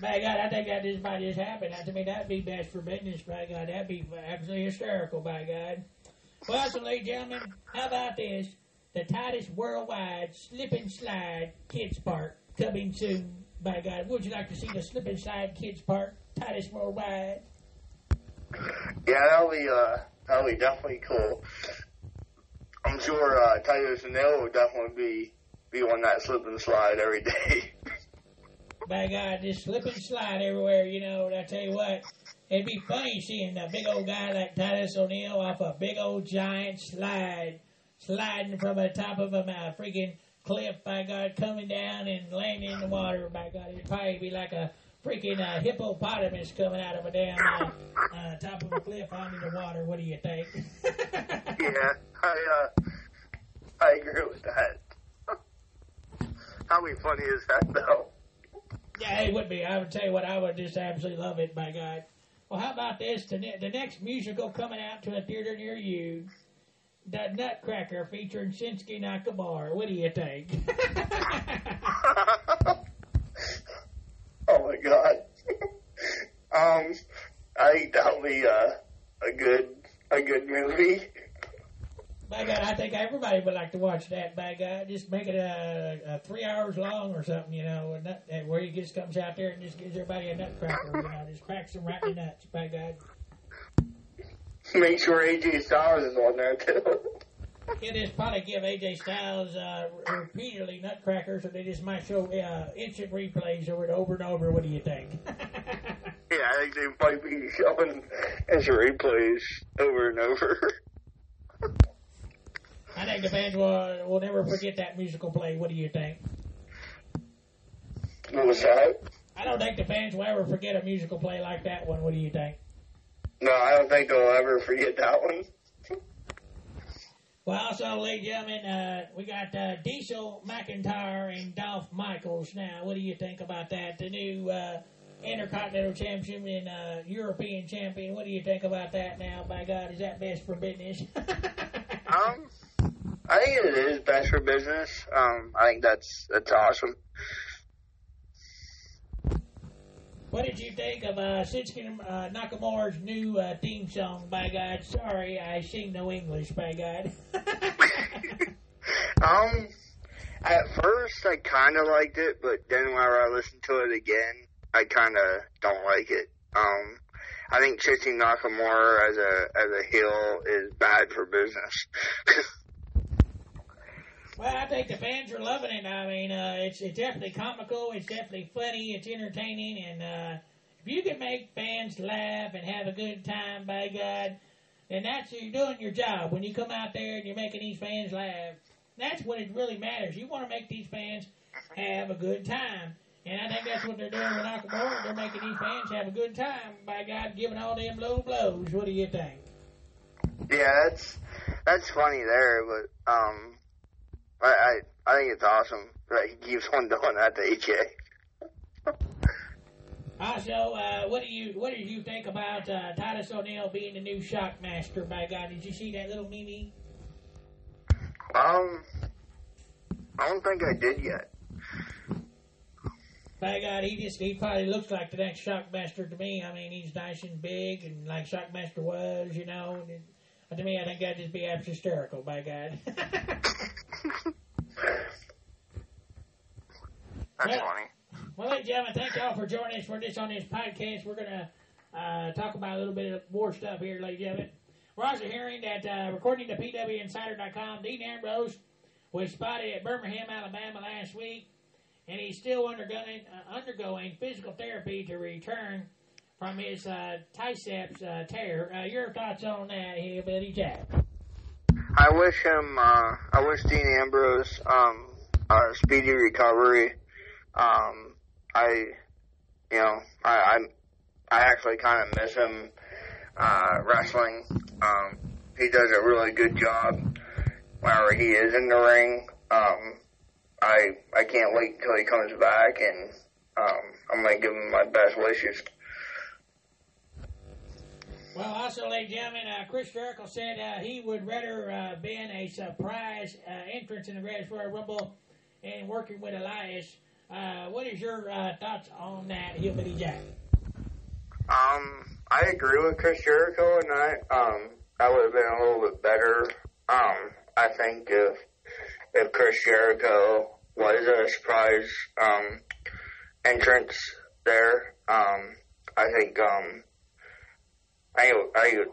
By God, I think that just might just happen. To me, that'd be best for business. By God, that'd be absolutely hysterical. By God. Well, so, ladies and gentlemen, how about this? The Titus Worldwide Slip and Slide Kids Park coming soon. By God, would you like to see the Slip and Slide Kids Park Titus Worldwide? Yeah, that'll be uh, that'll be definitely cool. I'm sure uh, Titus Neil will definitely be be on that slip and slide every day. *laughs* by God, just slip and slide everywhere, you know. And I tell you what, it'd be funny seeing a big old guy like Titus O'Neil off a big old giant slide, sliding from the top of a uh, freaking cliff, by God, coming down and landing in the water, by God. It'd probably be like a freaking uh, hippopotamus coming out of a damn uh, uh, top of a cliff onto the water. What do you think? *laughs* *laughs* yeah, I, uh, I agree with that. *laughs* How funny is that, though? Yeah, it would be. I would tell you what, I would just absolutely love it, by God. Well, how about this? The, ne- the next musical coming out to a theater near you, The Nutcracker featuring Shinsuke Nakamura. What do you think? *laughs* oh my God. *laughs* um, I think that'll be uh, a good a good movie. By God, I think everybody would like to watch that. By God, just make it a, a three hours long or something, you know, nut, where he just comes out there and just gives everybody a nutcracker, you know, just cracks them right in the nuts. By God. Make sure AJ Styles is on there too. It is probably give AJ Styles uh, repeatedly nutcrackers, so they just might show uh, instant replays over and over and over. What do you think? *laughs* yeah, I think they might be showing instant replays over and over. I think the fans will, will never forget that musical play. What do you think? What was that? I don't think the fans will ever forget a musical play like that one. What do you think? No, I don't think they'll ever forget that one. Well, also, ladies and gentlemen, uh, we got uh, Diesel McIntyre and Dolph Michaels. Now, what do you think about that? The new uh, Intercontinental Champion and uh, European Champion. What do you think about that now? By God, is that best for business? *laughs* Um, I think it is best for business. Um, I think that's that's awesome. What did you think of uh, Shinsuke uh, Nakamura's new uh, theme song? By God, sorry, I sing no English. By God. *laughs* Um, at first I kind of liked it, but then whenever I listened to it again, I kind of don't like it. Um, I think Shinsuke Nakamura as a as a heel is bad for business. *laughs* Well, I think the fans are loving it. I mean, uh, it's it's definitely comical. It's definitely funny. It's entertaining, and uh, if you can make fans laugh and have a good time, by God, then that's you're doing your job. When you come out there and you're making these fans laugh, that's what it really matters. You want to make these fans have a good time, and I think that's what they're doing with Nakamura. They're making these fans have a good time. By God, giving all them low blows. What do you think? yeah, that's that's funny there, but um, I I, I think it's awesome that he keeps on doing that to AJ. Also, uh, what do you what did you think about uh, Titus O'Neil being the new Shockmaster? By God, did you see that little meme? Um, I don't think I did yet. By God, he just he probably looks like the next Shockmaster to me. I mean, he's nice and big and like Shockmaster was, you know. And, to me, I think that'd just be absolutely hysterical. By God. *laughs* That's Yeah. funny. Well, ladies and gentlemen, thank y'all for joining us for this on this podcast. We're gonna uh, talk about a little bit of more stuff here, ladies and gentlemen. We're also hearing that, uh, according to PWInsider.com, Dean Ambrose was spotted at Birmingham, Alabama last week, and he's still undergoing uh, undergoing physical therapy to return from his uh, triceps uh, tear. Uh, your thoughts on that, Hillbilly Jack? I wish him. Uh, I wish Dean Ambrose um, a speedy recovery. Um, I, you know, I I, I actually kind of miss him uh, wrestling. Um, he does a really good job whenever he is in the ring. Um, I I can't wait until he comes back, and um, I'm gonna give him my best wishes. Well, also, ladies and gentlemen, uh, Chris Jericho said uh, he would rather uh, been a surprise uh, entrance in the Greatest Royal Rumble and working with Elias. Uh, what is your uh, thoughts on that, Hillbilly Jack? Um, I agree with Chris Jericho and I Um, that would have been a little bit better. Um, I think if if Chris Jericho was a surprise um entrance there, um, I think um, I I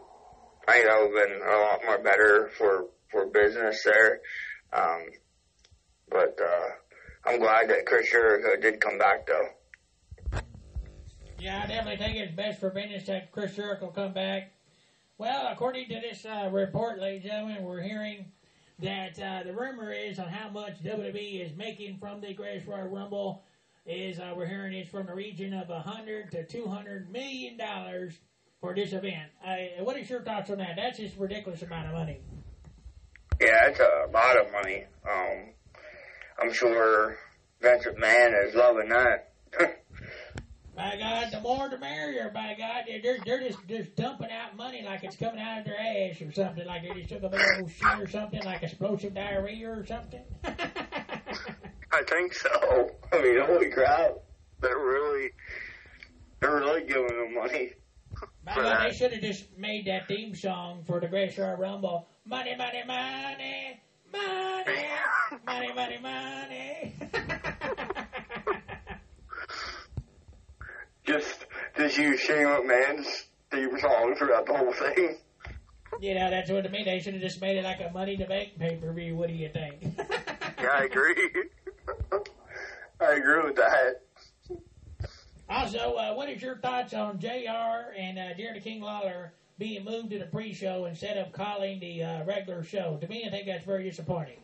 I would have been a lot more better for for business there. Um, but uh, I'm glad that Chris Jericho did come back though. Yeah, I definitely think it's best for business that Chris Jericho come back. Well, according to this uh, report, ladies and gentlemen, we're hearing that uh, the rumor is on how much WWE is making from the Greatest Royal Rumble is uh, we're hearing it's from the region of a hundred to two hundred million dollars for this event. Uh, what is your thoughts on that? That's just a ridiculous amount of money. Yeah, it's a lot of money. Um, I'm sure Vince McMahon is loving that. *laughs* By God, the more the merrier. By God, they're they're just just dumping out money like it's coming out of their ass or something. Like they just took a big old shit or something, like explosive diarrhea or something. *laughs* I think so. I mean, holy crap! They're really, they're really giving them money. For God, they should have just made that theme song for the Great Royal Rumble. Money, money, money, money, money, money, money. *laughs* Just, just use Shane McMahon's theme song throughout the whole thing. you know, that's what I mean. They should have just made it like a Money to Bank pay per view. What do you think? Yeah, I agree. *laughs* I agree with that. Also, uh, what is your thoughts on JR and uh, Jerry King Lawler being moved to the pre-show instead of calling the uh, regular show? To me, I think that's very disappointing.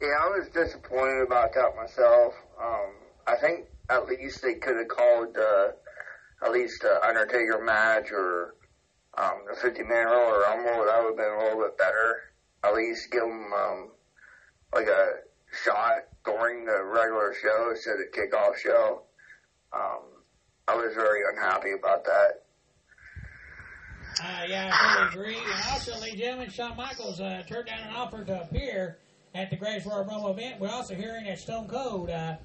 Yeah, I was disappointed about that myself. Um, I think at least they could have called uh, at least the Undertaker match or um, the 50 man or Rumble. That would have been a little bit better. At least give them um, like a shot during the regular show instead of kickoff show. Um, I was very unhappy about that. Uh, yeah, I agree. And also, ladies and gentlemen, Shawn Michaels uh, turned down an offer to appear at the Greatest Royal Rumble event. We're also hearing that Stone Cold uh,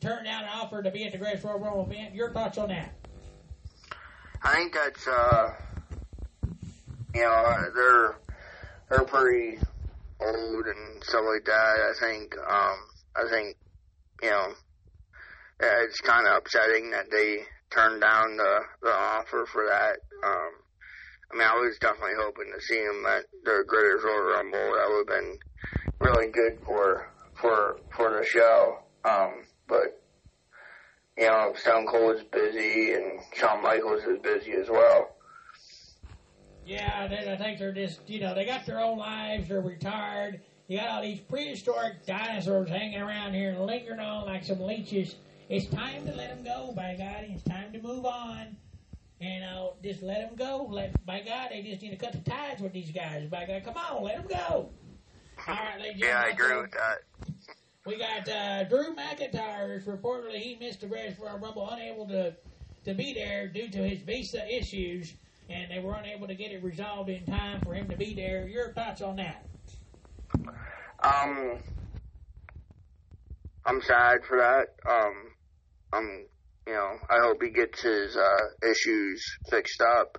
turned down an offer to be at the Greatest Royal Rumble event. Your thoughts on that? I think that's uh, you know they're they're pretty old and stuff like that. I think um, I think you know it's kind of upsetting that they turned down the the offer for that. Um, I mean, I was definitely hoping to see him at the Greatest Royal Rumble. That would have been really good for for for the show. Um, but you know, Stone Cold is busy and Shawn Michaels is busy as well. Yeah, I think they're just, you know, they got their own lives. They're retired. You got all these prehistoric dinosaurs hanging around here and lingering on like some leeches. It's time to let them go, by God. It's time to move on. And I'll just let them go. Let, by God, they just need to cut the ties with these guys. By God, come on, let them go. All right, ladies Yeah, I agree with that. we got uh, Drew McIntyre. Reportedly, he missed the Greatest Royal Rumble, unable to to be there due to his visa issues, and they were unable to get it resolved in time for him to be there. Your thoughts on that? Um, I'm sad for that. Um, I'm, you know, I hope he gets his uh, issues fixed up.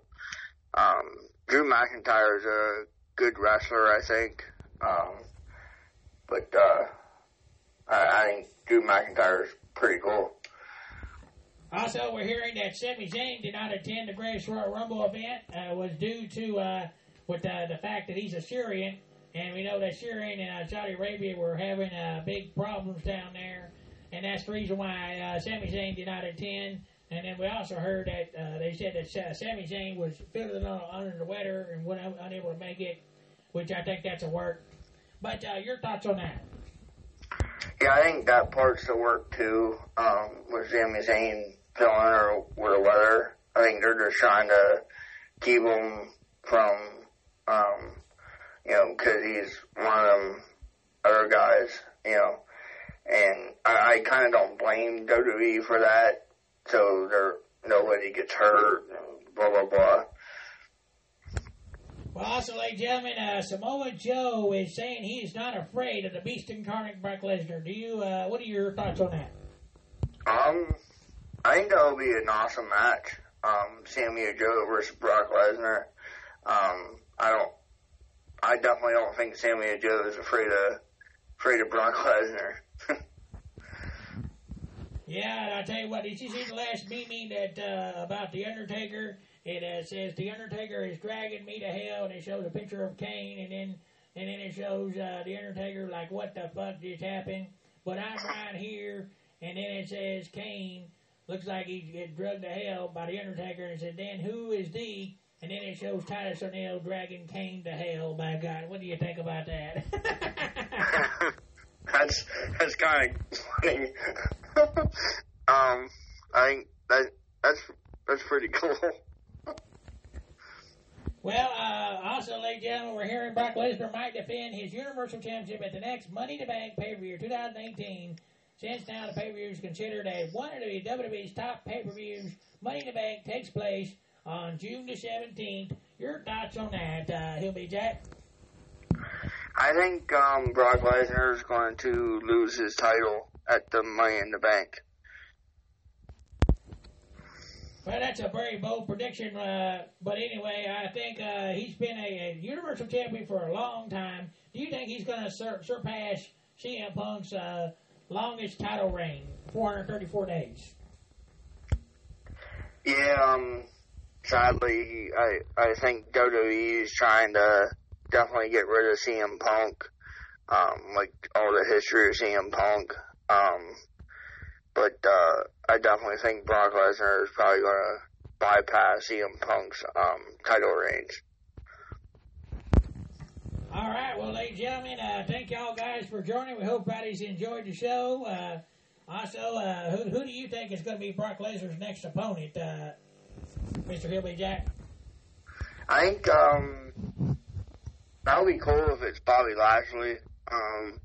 Um, Drew McIntyre is a good wrestler, I think. Um, but uh, I, I think Drew McIntyre is pretty cool. Also, we're hearing that Sami Zayn did not attend the Greatest Royal Rumble event. Uh, was due to uh, with uh, the fact that he's a Syrian, and we know that Syrian and uh, Saudi Arabia were having uh, big problems down there, and that's the reason why uh, Sami Zayn did not attend. And then we also heard that uh, they said that Sa- Sami Zayn was feeling un- under the weather and was un- unable to make it, which I think that's a work. But uh, your thoughts on that? Yeah, I think that part's the work too. Um, with Sami Zayn feeling under with the weather, I think they're just trying to keep him from, um, you know, because he's one of them other guys, you know. And I, I kind of don't blame WWE for that. So there nobody gets hurt, blah blah blah. Well, also, ladies and gentlemen, uh, Samoa Joe is saying he's not afraid of the Beast incarnate Brock Lesnar. Do you? Uh, what are your thoughts on that? Um, I think that'll be an awesome match. Um, Sammy Joe versus Brock Lesnar. Um, I don't. I definitely don't think Sammy Joe is afraid of afraid of Brock *laughs* Lesnar. Yeah, and I tell you what, did you see the last meme that uh, about the Undertaker? It uh, says the Undertaker is dragging me to hell, and it shows a picture of Kane, and then and then it shows uh, the Undertaker like, what the fuck just happened? But I'm right here, and then it says Kane looks like he's get drugged to hell by the Undertaker, and it says then who is the? And then it shows Titus O'Neil dragging Kane to hell. By God, what do you think about that? *laughs* that's that's kind of funny. um, I think that that's that's pretty cool. Well, uh, also, ladies and gentlemen, we're hearing Brock Lesnar might defend his Universal Championship at the next Money to Bank pay per view 2018. Since now the pay per view is considered a one of the WWE's top pay per views, Money to Bank takes place on June the 17th. Your thoughts on that, uh, Hillbilly Jack? I think um, Brock Lesnar is going to lose his title at the Money in the Bank. Well, that's a very bold prediction, uh, but anyway, I think uh, he's been a, a Universal Champion for a long time. Do you think he's going to sur- surpass CM Punk's uh, longest title reign, 434 days? Yeah, um, sadly, I I think WWE is trying to definitely get rid of CM Punk, um, like all the history of CM Punk. Um, but uh, I definitely think Brock Lesnar is probably going to bypass CM Punk's um, title range. All right, well, ladies and gentlemen, uh, thank y'all guys for joining. We hope everybody's enjoyed the show. Uh, Also, uh, who, who do you think is going to be Brock Lesnar's next opponent, uh, Mr. Hillbilly Jack? I think um, that would be cool if it's Bobby Lashley. Um,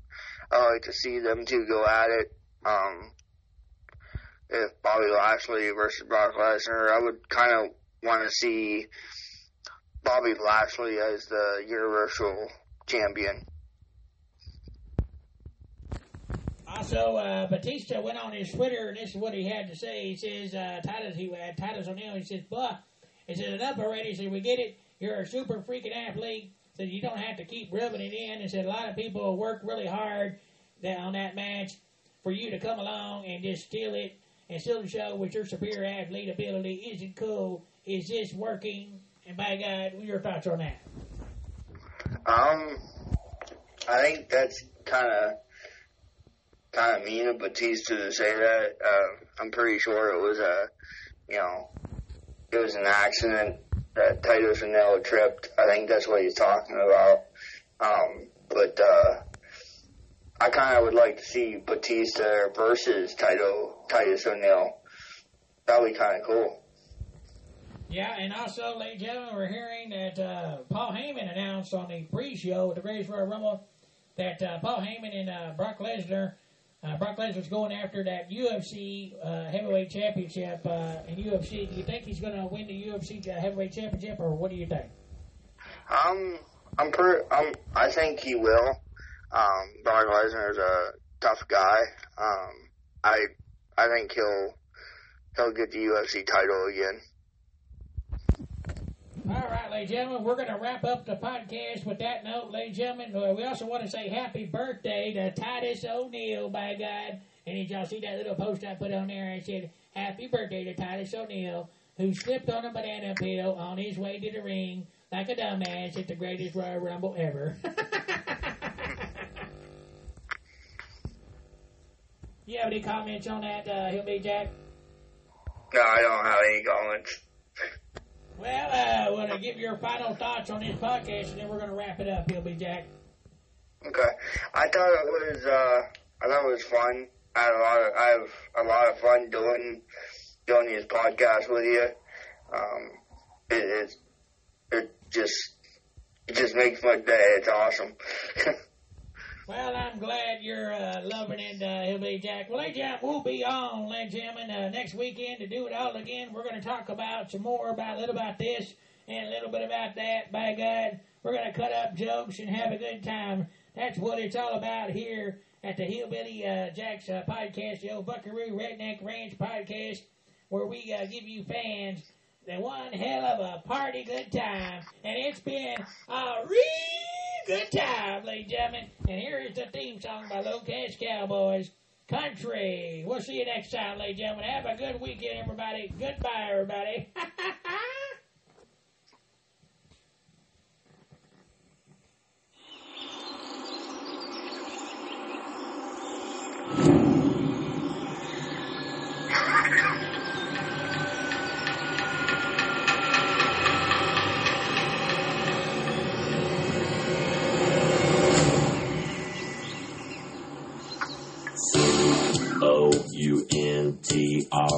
I like to see them two go at it. Um, if Bobby Lashley versus Brock Lesnar, I would kind of want to see Bobby Lashley as the Universal Champion. Also, uh, Batista went on his Twitter, and this is what he had to say. He says, uh, Titus, he had Titus O'Neil, he says, Buh, he said, enough already. He said, we get it. You're a super freaking athlete. Said, you don't have to keep rubbing it in. And said, a lot of people work really hard on that match for you to come along and just steal it and still show with your superior athlete ability isn't cool. Is this working? And by God, what are your thoughts on that? Um, I think that's kind of kind of mean of Batista to say that. Uh, I'm pretty sure it was a, you know, it was an accident that Titus O'Neil tripped. I think that's what he's talking about. Um, but uh, I kind of would like to see Batista versus Tito, Titus O'Neil. That would be kind of cool. Yeah, and also, ladies and gentlemen, we're hearing that uh, Paul Heyman announced on the pre-show at the Greatest Royal Rumble that uh, Paul Heyman and uh, Brock Lesnar, uh, Brock Lesnar's going after that UFC uh, heavyweight championship uh, in UFC. Do you think he's going to win the UFC uh, heavyweight championship, or what do you think? Um, I'm per, um, I think he will. Um, Brock Lesnar's a tough guy. Um, I, I think he'll, he'll get the UFC title again. Right, ladies and gentlemen, we're going to wrap up the podcast with that note, ladies and gentlemen. Uh, we also want to say happy birthday to Titus O'Neil, by God. And did y'all see that little post I put on there? I said, happy birthday to Titus O'Neil, who slipped on a banana peel on his way to the ring like a dumbass at the greatest Royal Rumble ever. *laughs* you have any comments on that, uh, Hillbilly Jack? No, I don't have any comments. Well, uh, I want to give your final thoughts on this podcast, and then we're going to wrap it up, Hillbilly Jack. Okay. I thought it was uh I thought it was fun. I had a lot of I have a lot of fun doing doing these podcasts with you. Um it it, it just it just makes my day. It's awesome. *laughs* Well, I'm glad you're uh, loving it, uh, Hillbilly Jack. Well, and gentlemen, we'll be on, ladies and gentlemen, uh, next weekend to do it all again. We're going to talk about some more about a little about this and a little bit about that. By God, we're going to cut up jokes and have a good time. That's what it's all about here at the Hillbilly uh, Jack's uh, podcast, the old Buckaroo Redneck Ranch podcast, where we uh, give you fans the one hell of a party good time. And it's been a real good time, ladies and gentlemen. And here is the theme song by LoCash Cowboys. Country. We'll see you next time, ladies and gentlemen. Have a good weekend, everybody. Goodbye, everybody. *laughs*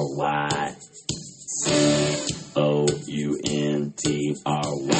R Y. O U N T R Y.